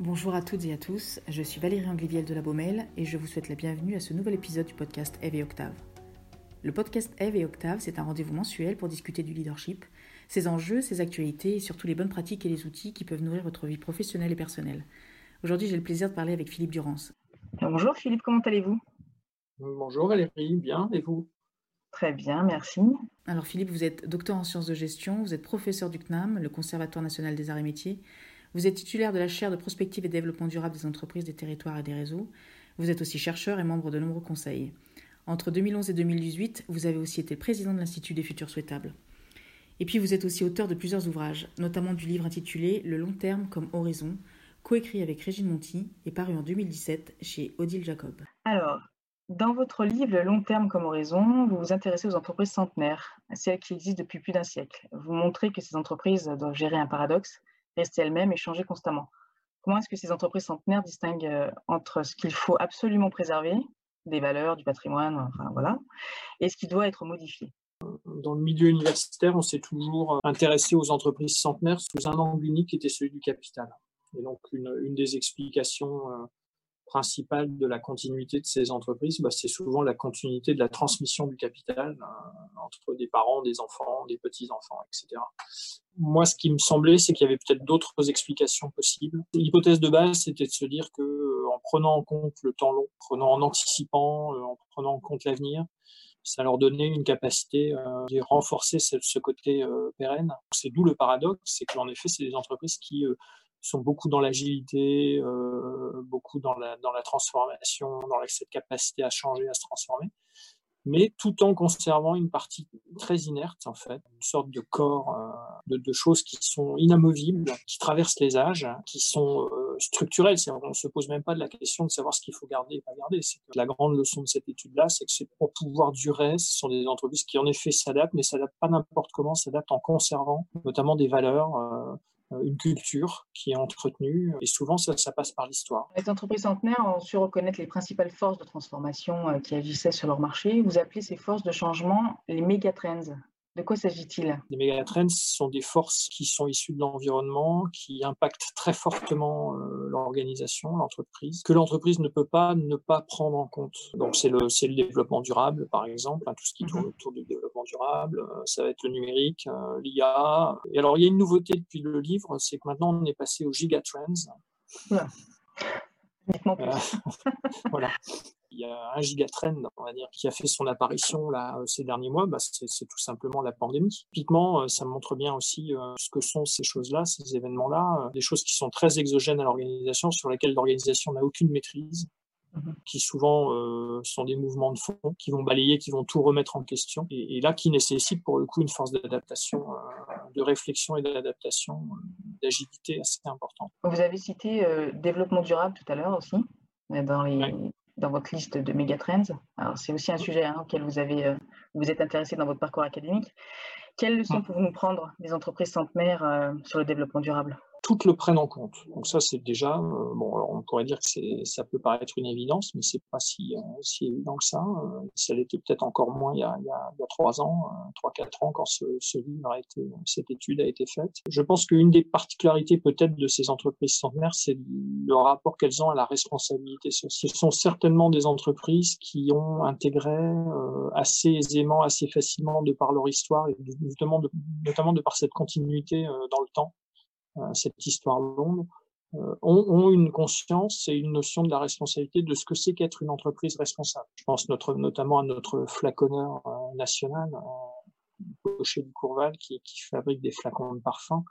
Bonjour à toutes et à tous, je suis Valérie Angliviel de la Baumelle et je vous souhaite la bienvenue à ce nouvel épisode du podcast Eve et Octave. Le podcast Eve et Octave, c'est un rendez-vous mensuel pour discuter du leadership, ses enjeux, ses actualités et surtout les bonnes pratiques et les outils qui peuvent nourrir votre vie professionnelle et personnelle. Aujourd'hui, j'ai le plaisir de parler avec Philippe Durance. Bonjour Philippe, comment allez-vous? Bonjour Valérie, bien, et vous? Très bien, merci. Alors Philippe, vous êtes docteur en sciences de gestion, vous êtes professeur du CNAM, le Conservatoire national des arts et métiers, vous êtes titulaire de la chaire de prospective et développement durable des entreprises, des territoires et des réseaux. Vous êtes aussi chercheur et membre de nombreux conseils. Entre 2011 et 2018, vous avez aussi été président de l'Institut des futurs souhaitables. Et puis vous êtes aussi auteur de plusieurs ouvrages, notamment du livre intitulé Le long terme comme horizon, coécrit avec Régine Monti et paru en 2017 chez Odile Jacob. Alors, dans votre livre Le long terme comme horizon, vous vous intéressez aux entreprises centenaires, celles qui existent depuis plus d'un siècle. Vous montrez que ces entreprises doivent gérer un paradoxe, rester elles-mêmes et changer constamment. Comment est-ce que ces entreprises centenaires distinguent euh, entre ce qu'il faut absolument préserver, des valeurs, du patrimoine, enfin voilà, et ce qui doit être modifié? Dans le milieu universitaire, on s'est toujours euh, intéressé aux entreprises centenaires sous un angle unique qui était celui du capital. Et donc, une, une des explications euh, principale de la continuité de ces entreprises, bah, c'est souvent la continuité de la transmission du capital euh, entre des parents, des enfants, des petits-enfants, etc. Moi, ce qui me semblait, c'est qu'il y avait peut-être d'autres explications possibles. L'hypothèse de base, c'était de se dire que, euh, en prenant en compte le temps long, en anticipant, euh, en prenant en compte l'avenir, ça leur donnait une capacité de renforcer ce, côté pérenne. C'est d'où le paradoxe, c'est qu'en effet, c'est des entreprises qui sont beaucoup dans l'agilité, euh, beaucoup dans la, transformation, dans cette capacité à changer, à se transformer, mais tout en conservant une partie très inerte, en fait, une sorte de corps, euh, de, choses qui sont inamovibles, qui traversent les âges, qui sont euh, structurelles. On ne se pose même pas de la question de savoir ce qu'il faut garder et pas garder. la grande leçon de cette étude-là, c'est que c'est pour pouvoir durer, ce sont des entreprises qui en effet s'adaptent, mais s'adaptent pas n'importe comment, s'adaptent en conservant notamment des valeurs, euh, une culture qui est entretenue. Et souvent, ça, ça passe par l'histoire. Les entreprises centenaires ont su reconnaître les principales forces de transformation euh, qui agissaient sur leur marché. Vous appelez ces forces de changement les mégatrends. De quoi s'agit-il? Les mégatrends sont des forces qui sont issues de l'environnement, qui impactent très fortement euh, l'organisation, l'entreprise, que l'entreprise ne peut pas ne pas prendre en compte. Donc c'est le, le développement durable, par exemple, hein, tout ce qui tourne mhm. autour du développement durable, euh, ça va être le numérique, euh, l'IA. Et alors il y a une nouveauté depuis le livre, c'est que maintenant on est passé aux gigatrends. voilà il y a un gigatrend, on va dire, qui a fait son apparition là ces derniers mois, bah, c'est tout simplement la pandémie. Typiquement, euh, ça montre bien aussi euh, ce que sont ces choses-là, ces événements-là, euh, des choses qui sont très exogènes à l'organisation, sur lesquelles l'organisation n'a aucune maîtrise mhm. qui souvent sont des mouvements de fond qui vont balayer, qui vont tout remettre en question, et, là qui nécessitent pour le coup une force d'adaptation, de réflexion et d'adaptation, d'agilité assez importante. Vous avez cité développement durable tout à l'heure aussi, dans les, dans votre liste de mégatrends. Alors, c'est aussi un sujet hein, auquel vous, avez, euh, vous êtes intéressé dans votre parcours académique. Quelles leçons pouvons-nous prendre des entreprises centenaires euh, sur le développement durable? Toutes le prennent en compte. Donc ça, c'est déjà, euh, bon, alors on pourrait dire que ça peut paraître une évidence, mais c'est pas si, euh, si évident que ça. Euh, ça l'était peut-être encore moins il y a, il y a, il y a trois ans, trois, quatre ans, quand ce, livre a été, cette étude a été faite. Je pense qu'une des particularités peut-être de ces entreprises centenaires, c'est le rapport qu'elles ont à la responsabilité sociale. Ce sont certainement des entreprises qui ont intégré assez aisément, assez facilement de par leur histoire et justement notamment de par cette continuité dans le temps euh, cette histoire longue, euh, ont, une conscience et une notion de la responsabilité de ce que c'est qu'être une entreprise responsable. Je pense notamment à notre flaconneur euh, national, Pocher du Courval, qui, fabrique des flacons de parfum.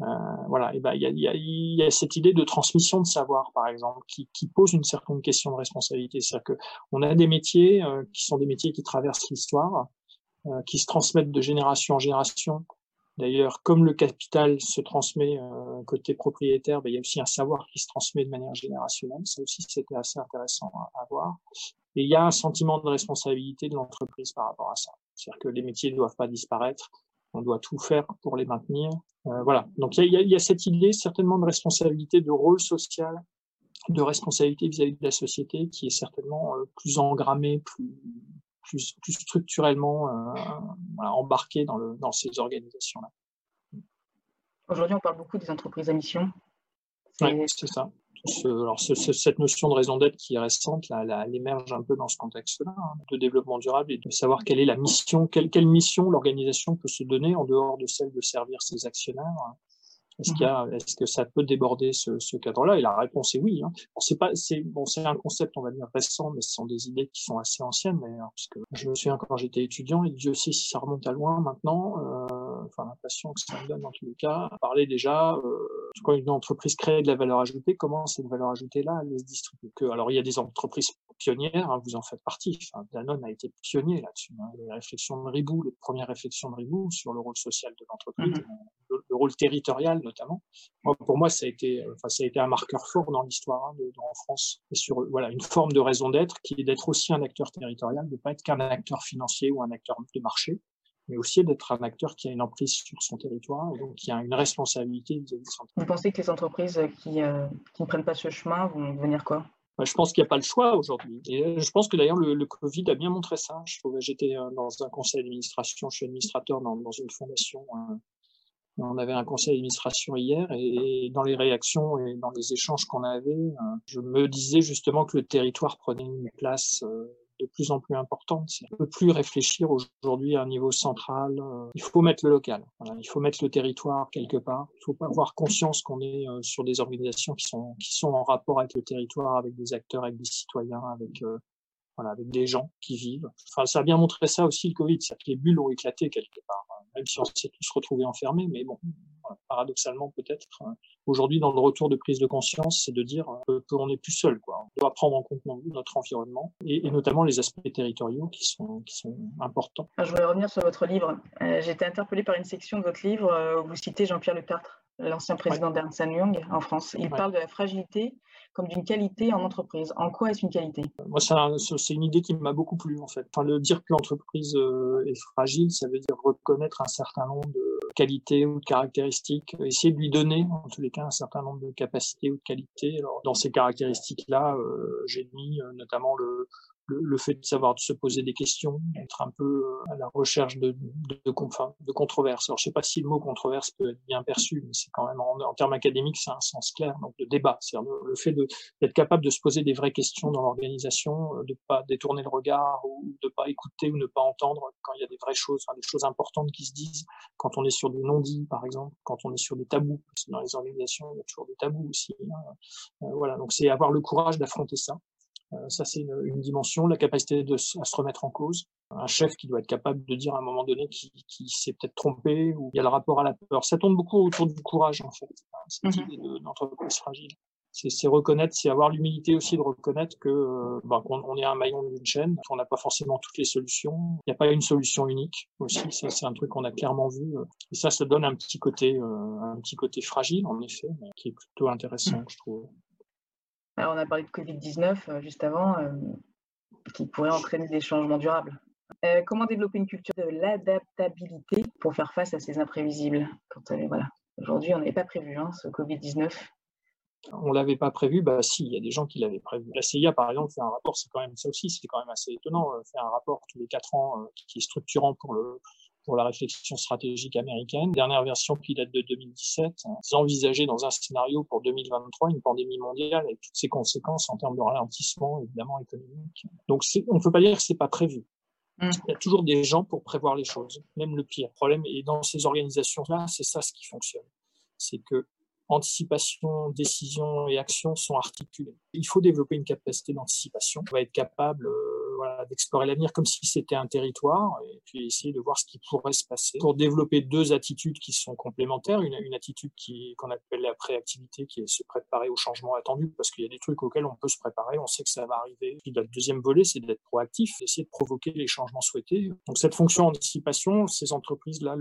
Euh, voilà, ben il y a, y, a, y a, cette idée de transmission de savoir, par exemple, qui, pose une certaine question de responsabilité. C'est-à-dire que on a des métiers qui sont des métiers qui traversent l'histoire, euh, qui se transmettent de génération en génération, D'ailleurs, comme le capital se transmet euh, côté propriétaire, ben, il y a aussi un savoir qui se transmet de manière générationnelle. Ça aussi, c'était assez intéressant à, voir. Et il y a un sentiment de responsabilité de l'entreprise par rapport à ça. C'est-à-dire que les métiers ne doivent pas disparaître. On doit tout faire pour les maintenir. Euh, voilà. Donc il y, a, il y, a, cette idée certainement de responsabilité, de rôle social, de responsabilité vis-à-vis de la société qui est certainement euh, plus engrammée, plus, plus, plus structurellement euh, embarqués dans, dans ces organisations-là. Aujourd'hui, on parle beaucoup des entreprises à mission. Oui, c'est ça. alors, cette notion de raison d'être qui est récente, là, elle émerge un peu dans ce contexte-là, hein, de développement durable et de savoir quelle est la mission, quelle, quelle mission l'organisation peut se donner en dehors de celle de servir ses actionnaires. Est-ce mmh est que ça peut déborder ce, ce cadre-là? Et la réponse est oui. Hein. Bon, c'est pas, c'est bon, c'est un concept, on va dire récent, mais ce sont des idées qui sont assez anciennes d'ailleurs, parce que je me souviens quand j'étais étudiant, et Dieu sait si ça remonte à loin maintenant. Euh, enfin, l'impression que ça me donne dans tous les cas. Parler déjà, euh, quand une entreprise crée de la valeur ajoutée, comment cette valeur ajoutée-là elle se distribue? Alors, il y a des entreprises pionnières, hein, vous en faites partie. Enfin, Danone a été pionnier là-dessus. Hein. Les réflexions de Ribou, les premières réflexions de Ribou sur le rôle social de l'entreprise, mmh le, rôle territorial notamment. pour moi, ça a été, enfin, ça a été un marqueur fort dans l'histoire hein, en France. Et sur voilà une forme de raison d'être qui est d'être aussi un acteur territorial, de ne pas être qu'un acteur financier ou un acteur de marché, mais aussi d'être un acteur qui a une emprise sur son territoire donc qui a une responsabilité vis-à-vis de son territoire. Vous pensez que les entreprises qui, euh, qui, ne prennent pas ce chemin vont devenir quoi? Bah, je pense qu'il n'y a pas le choix aujourd'hui. Et euh, je pense que d'ailleurs le, Covid a bien montré ça. Je j'étais euh, dans un conseil d'administration, je suis administrateur dans, dans une fondation on avait un conseil d'administration hier et dans les réactions et dans les échanges qu'on avait, je me disais justement que le territoire prenait une place de plus en plus importante. On ne peut plus réfléchir aujourd'hui à un niveau central. Euh, il faut mettre le local. il faut mettre le territoire quelque part. Il faut avoir conscience qu'on est sur des organisations qui sont qui sont en rapport avec le territoire, avec des acteurs, avec des citoyens, avec voilà, avec des gens qui vivent. Enfin, ça a bien montré ça aussi le Covid, c'est-à-dire que les bulles ont éclaté quelque part même si on s'est tous retrouvés enfermés. Mais bon, paradoxalement peut-être, hein. aujourd'hui dans le retour de prise de conscience, c'est de dire euh, qu'on n'est plus seul. Quoi. On doit prendre en compte notre environnement et, notamment les aspects territoriaux qui sont, qui sont importants. Je voudrais revenir sur votre livre. Euh, j'ai été interpellé par une section de votre livre euh, où vous citez Jean-Pierre Lecartre, l'ancien président d'Ernst Young en France. Il parle de la fragilité comme d'une qualité en entreprise. En quoi est-ce une qualité? Moi, c'est une idée qui m'a beaucoup plu en fait. Enfin, le dire que l'entreprise est fragile, ça veut dire reconnaître un certain nombre de qualités ou de caractéristiques, essayer de lui donner en tous les cas un certain nombre de capacités ou de qualités. Alors, dans ces caractéristiques-là, euh, j'ai mis euh, notamment le, le, fait de savoir se poser des questions, d'être un peu euh, à la recherche de, de, de, de controverses. Alors, je sais pas si le mot controverse peut être bien perçu, mais c'est quand même en, en, termes académiques, c'est un sens clair, donc de débat. C'est-à-dire le, fait d'être capable de se poser des vraies questions dans l'organisation, euh, de pas détourner le regard ou de pas écouter ou ne pas entendre quand il y a des vraies choses, des choses importantes qui se disent, quand on est sur des non-dits, par exemple, quand on est sur des tabous, parce que dans les organisations, il y a toujours des tabous aussi. Hein. Euh, voilà, donc c'est avoir le courage d'affronter ça. Euh, ça, c'est une, dimension, la capacité de, à se remettre en cause. Un chef qui doit être capable de dire à un moment donné qu'il s'est peut-être trompé ou il y a le rapport à la peur. Ça tourne beaucoup autour du courage, en fait, cette mmh idée d'entreprise fragile. C'est reconnaître, c'est avoir l'humilité aussi de reconnaître que euh, bah, qu'on est un maillon d'une chaîne, qu'on n'a pas forcément toutes les solutions. Il n'y a pas une solution unique aussi. Ça, c'est un truc qu'on a clairement vu. Et ça, ça donne un petit côté, euh, un petit côté fragile, en effet, mais qui est plutôt intéressant, je trouve on a parlé de Covid-19 euh, juste avant, euh, qui pourrait entraîner des changements durables. Euh, comment développer une culture de l'adaptabilité pour faire face à ces imprévisibles? Aujourd'hui, on n'avait pas prévu hein, ce Covid-19. On l'avait pas prévu, bah si, il y a des gens qui l'avaient prévu. La CIA, par exemple, fait un rapport, c'est quand même ça aussi, c'est quand même assez étonnant, fait un rapport tous les quatre ans qui est structurant pour le, pour la réflexion stratégique américaine. Dernière version qui date de 2017. Ils envisageaient dans un scénario pour 2023 une pandémie mondiale avec toutes ses conséquences en termes de ralentissement, évidemment, économique. Donc, on ne peut pas dire que c'est pas prévu. Mmh. Il y a toujours des gens pour prévoir les choses, même le pire. Le problème, et dans ces organisations-là, c'est ça ce qui fonctionne. C'est que anticipation, décision et action sont articulées. Il faut développer une capacité d'anticipation. On va être capable euh, voilà, d'explorer l'avenir comme si c'était un territoire et puis essayer de voir ce qui pourrait se passer pour développer deux attitudes qui sont complémentaires. Une, une attitude qu'on appelle la préactivité, qui est se préparer au changement attendu parce qu'il y a des trucs auxquels on peut se préparer, on sait que ça va arriver. Puis le deuxième volet, c'est d'être proactif, essayer de provoquer les changements souhaités. Donc cette fonction anticipation, ces entreprises-là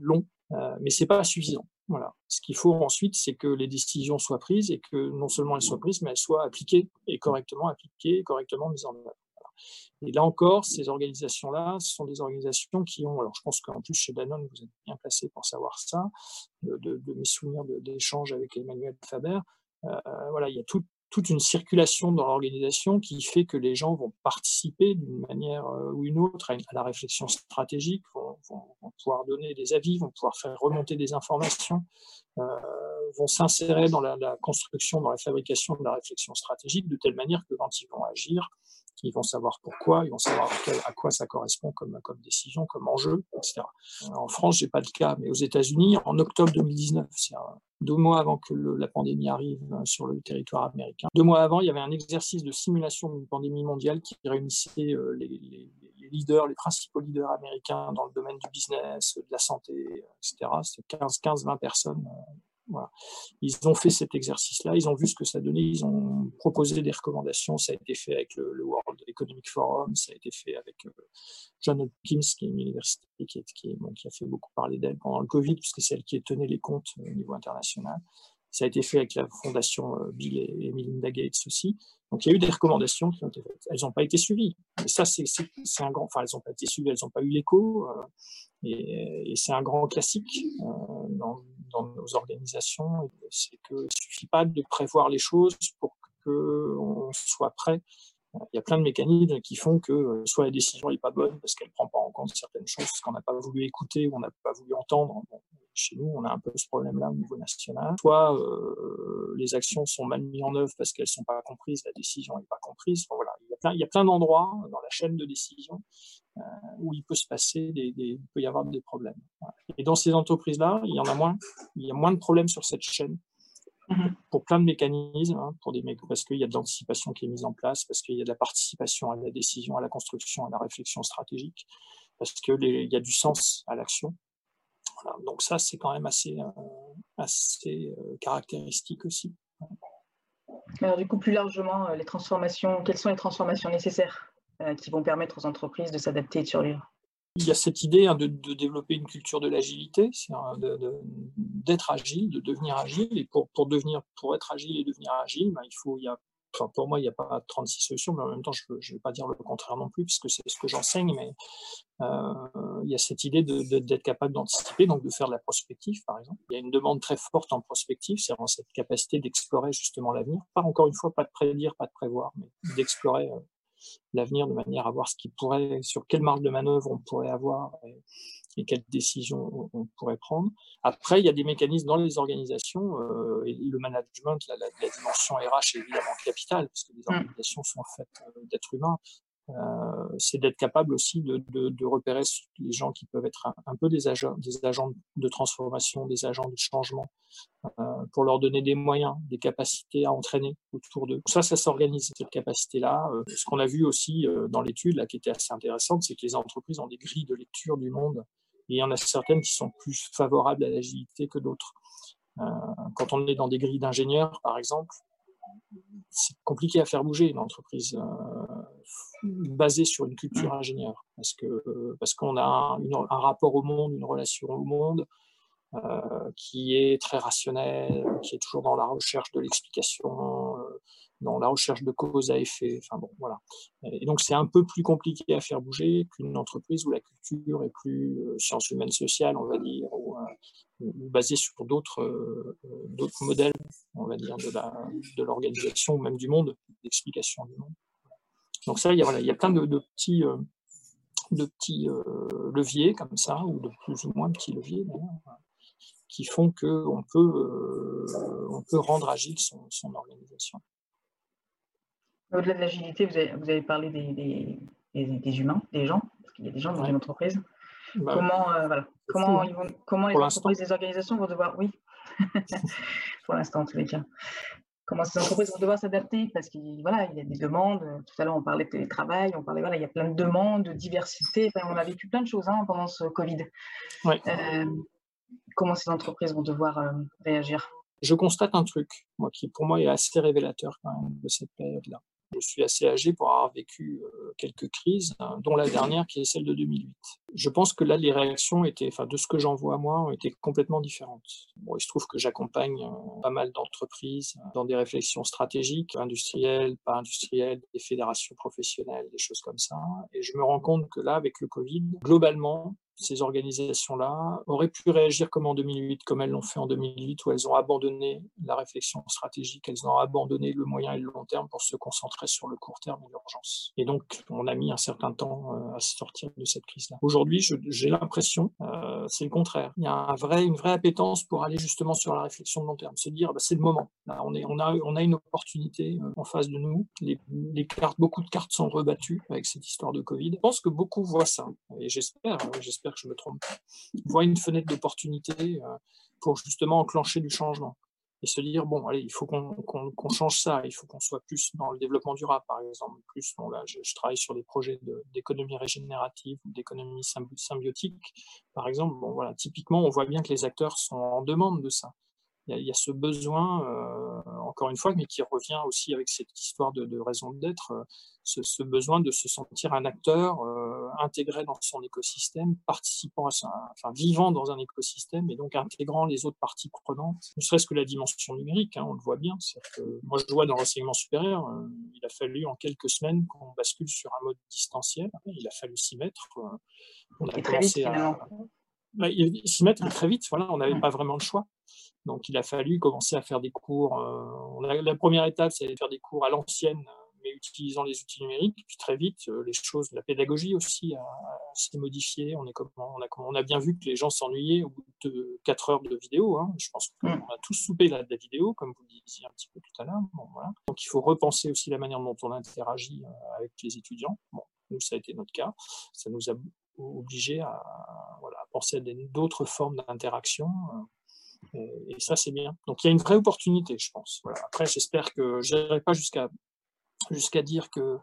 l'ont, mais c'est pas suffisant. Voilà. Ce qu'il faut ensuite, c'est que les décisions soient prises et que non seulement elles soient prises, mais elles soient appliquées et correctement appliquées, et correctement mises en œuvre. Et là encore, ces organisations-là, ce sont des organisations qui ont, alors je pense qu'en plus chez Danone, vous êtes bien placé pour savoir ça, de, mes souvenirs d'échanges avec Emmanuel Faber, euh, voilà, il y a tout, toute une circulation dans l'organisation qui fait que les gens vont participer d'une manière euh, ou une autre à, la réflexion stratégique, vont, pouvoir donner des avis, vont pouvoir faire remonter des informations, euh, vont s'insérer dans la, construction, dans la fabrication de la réflexion stratégique, de telle manière que quand ils vont agir, ils vont savoir pourquoi, ils vont savoir à, quoi ça correspond comme, comme décision, comme enjeu, etc. En France, j'ai pas le cas, mais aux États-Unis, en octobre 2019, c'est deux mois avant que la pandémie arrive euh, sur le territoire américain, deux mois avant, il y avait un exercice de simulation d'une pandémie mondiale qui réunissait euh, les, leaders, les principaux leaders américains dans le domaine du business, de la santé, etc. C'était 15-20 personnes euh, ils ont fait cet exercice-là, ils ont vu ce que ça donnait, ils ont proposé des recommandations. Ça a été fait avec le, World Economic Forum, ça a été fait avec euh, John Hopkins, qui est une université qui, a fait beaucoup parler d'elle pendant le Covid, puisque c'est elle qui tenait les comptes au niveau international. Ça a été fait avec la fondation euh, Bill et Melinda Gates aussi. Donc il y a eu des recommandations qui ont été faites. Elles n'ont pas été suivies. Et ça, c'est un grand. Enfin, elles n'ont pas été suivies, elles n'ont pas eu l'écho. Euh, et, c'est un grand classique dans nos organisations, c'est qu'il ne suffit pas de prévoir les choses pour qu'on soit prêt. Il y a plein de mécanismes qui font que euh, soit la décision n'est pas bonne parce qu'elle ne prend pas en compte certaines choses, qu'on n'a pas voulu écouter ou on n'a pas voulu entendre. chez nous, on a un peu ce problème-là au niveau national. Soit euh, les actions sont mal mises en œuvre parce qu'elles ne sont pas comprises, la décision n'est pas comprise. voilà. il, y a plein, d'endroits dans la chaîne de décision euh, où il peut se passer, il peut y avoir des problèmes. Et dans ces entreprises-là, il y en a moins, il y a moins de problèmes sur cette chaîne mm-hmm. pour plein de mécanismes, hein, pour des parce qu'il y a de l'anticipation qui est mise en place, parce qu'il y a de la participation à la décision, à la construction, à la réflexion stratégique, parce qu'il y a du sens à l'action. Donc ça, c'est quand même assez, euh, assez euh, caractéristique aussi. Alors du coup, plus largement, les transformations, quelles sont les transformations nécessaires euh, qui vont permettre aux entreprises de s'adapter et de survivre? Il y a cette idée hein, de, développer une culture de l'agilité, d'être agile, de devenir agile. Et pour, pour, devenir, pour être agile et devenir agile, ben, il faut, il y a, pour moi, il n'y a pas 36 solutions, mais en même temps, je ne vais pas dire le contraire non plus, puisque c'est ce que j'enseigne, mais euh, il y a cette idée d'être capable d'anticiper, donc de faire de la prospective, par exemple. Il y a une demande très forte en prospective, c'est vraiment cette capacité d'explorer justement l'avenir. Pas encore une fois, pas de prédire, pas de prévoir, mais d'explorer euh, l'avenir de manière à voir ce qui pourrait, sur quelle marge de manœuvre on pourrait avoir et, quelles décisions on, pourrait prendre. Après, il y a des mécanismes dans les organisations euh, et le management, la, la, dimension RH est évidemment capitale parce que les mmh. organisations sont faites euh, d'êtres humains. Euh, c'est d'être capable aussi de, de, repérer les gens qui peuvent être un, peu des agents, des agents de transformation, des agents de changement, euh, pour leur donner des moyens, des capacités à entraîner autour d'eux. Ça, ça s'organise, cette capacité-là. Euh, ce qu'on a vu aussi dans l'étude, là, qui était assez intéressante, c'est que les entreprises ont des grilles de lecture du monde, et il y en a certaines qui sont plus favorables à l'agilité que d'autres. quand on est dans des grilles d'ingénieurs, par exemple, c'est compliqué à faire bouger une entreprise basée sur une culture mmh. ingénieure, parce que parce qu'on a un, un, rapport au monde, une relation au monde euh, qui est très rationnel, qui est toujours dans la recherche de l'explication, euh, dans la recherche de cause à effet. Enfin bon, voilà. Et donc c'est un peu plus compliqué à faire bouger qu'une entreprise où la culture est plus euh, sciences humaines sociales, on va dire, ou, basée sur d'autres d'autres modèles, on va dire, de la de l'organisation ou même du monde, d'explication du monde. Donc ça, il y a, voilà, il y a plein de, petits, de petits euh, euh, leviers comme ça, ou de plus ou moins petits leviers qui font qu'on peut, euh, on peut rendre agile son, son organisation. Au-delà de l'agilité, vous avez, vous avez, parlé des, des, des, humains, des gens, parce qu'il y a des gens dans une entreprise. Bah comment, voilà. comment, ils vont, comment les entreprises, les organisations vont devoir, oui, pour l'instant en tous les cas, comment ces entreprises vont devoir s'adapter parce qu'il voilà, il y a des demandes. Tout à l'heure, on parlait de télétravail, on parlait, voilà, il y a plein de demandes, de diversité. Enfin, on a vécu plein de choses hein, pendant ce Covid. Euh, comment ces entreprises vont devoir euh, réagir? Je constate un truc, moi, qui pour moi est assez révélateur quand même de cette période-là. Je suis assez âgé pour avoir vécu euh, quelques crises, hein, dont la dernière qui est celle de 2008. Je pense que là, les réactions étaient, enfin, de ce que j'en vois moi, ont été complètement différentes. Bon, il se trouve que j'accompagne euh, pas mal d'entreprises dans des réflexions stratégiques, industrielles, pas industrielles, des fédérations professionnelles, des choses comme ça. Et je me rends compte que là, avec le Covid, globalement, ces organisations-là auraient pu réagir comme en 2008, comme elles l'ont fait en 2008, où elles ont abandonné la réflexion stratégique, elles ont abandonné le moyen et le long terme pour se concentrer sur le court terme et l'urgence. Et donc, on a mis un certain temps euh, à sortir de cette crise-là. Aujourd'hui, j'ai l'impression, euh, c'est le contraire. Il y a une vraie appétence pour aller justement sur la réflexion de long terme, se dire, bah, c'est le moment. On, a, une opportunité euh, en face de nous. Les cartes, beaucoup de cartes sont rebattues avec cette histoire de Covid. Je pense que beaucoup voient ça, et j'espère, j'espère que je me trompe pas, une fenêtre d'opportunité euh, pour justement enclencher du changement et se dire bon allez il faut qu'on change ça il faut qu'on soit plus dans le développement durable par exemple plus bon là je, travaille sur des projets d'économie régénérative ou d'économie symbiotique par exemple. Bon voilà typiquement on voit bien que les acteurs sont en demande de ça il y, a, ce besoin, euh, encore une fois, mais qui revient aussi avec cette histoire de, raison d'être, euh, ce, besoin de se sentir un acteur euh, intégré dans son écosystème, participant à ça, enfin vivant dans un écosystème et donc intégrant les autres parties prenantes, ne serait-ce que la dimension numérique, hein, on le voit bien. Que, moi, je vois dans l'enseignement supérieur, il a fallu en quelques semaines qu'on bascule sur un mode distanciel. Il a fallu s'y mettre. on a commencé à bah, s'y mettre très vite. Voilà, on n'avait pas vraiment le choix. Donc il a fallu commencer à faire des cours. Euh, la première étape, c'est de faire des cours à l'ancienne, mais utilisant les outils numériques. Puis très vite, euh, les choses, la pédagogie aussi s'est modifiée. On, est comme, on, a, on a bien vu que les gens s'ennuyaient au bout de 4 heures de vidéo. Hein. Je pense qu'on a tous soupé la, de la vidéo, comme vous le disiez un petit peu tout à l'heure. Donc il faut repenser aussi la manière dont on interagit euh, avec les étudiants. Bon, nous, ça a été notre cas. Ça nous a obligé à, voilà, à penser à d'autres formes d'interaction et, ça, c'est bien. Donc, il y a une vraie opportunité, je pense. Après, j'espère que je n'irai pas jusqu'à jusqu'à dire que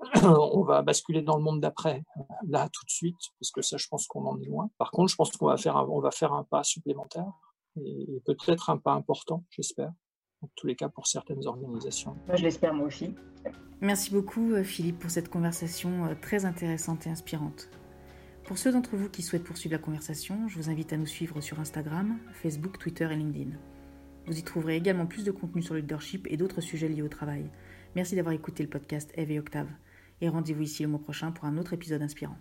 on va basculer dans le monde d'après là tout de suite parce que ça je pense qu'on en est loin. Par contre je pense qu'on va faire un, on va faire un pas supplémentaire et, peut-être un pas important j'espère en tous les cas pour certaines organisations. Je l'espère moi aussi. Merci beaucoup euh, Philippe pour cette conversation euh, très intéressante et inspirante pour ceux d'entre vous qui souhaitent poursuivre la conversation, je vous invite à nous suivre sur Instagram, Facebook, Twitter et LinkedIn. Vous y trouverez également plus de contenu sur le leadership et d'autres sujets liés au travail. Merci d'avoir écouté le podcast Eve et Octave. Et rendez-vous ici le mois prochain pour un autre épisode inspirant.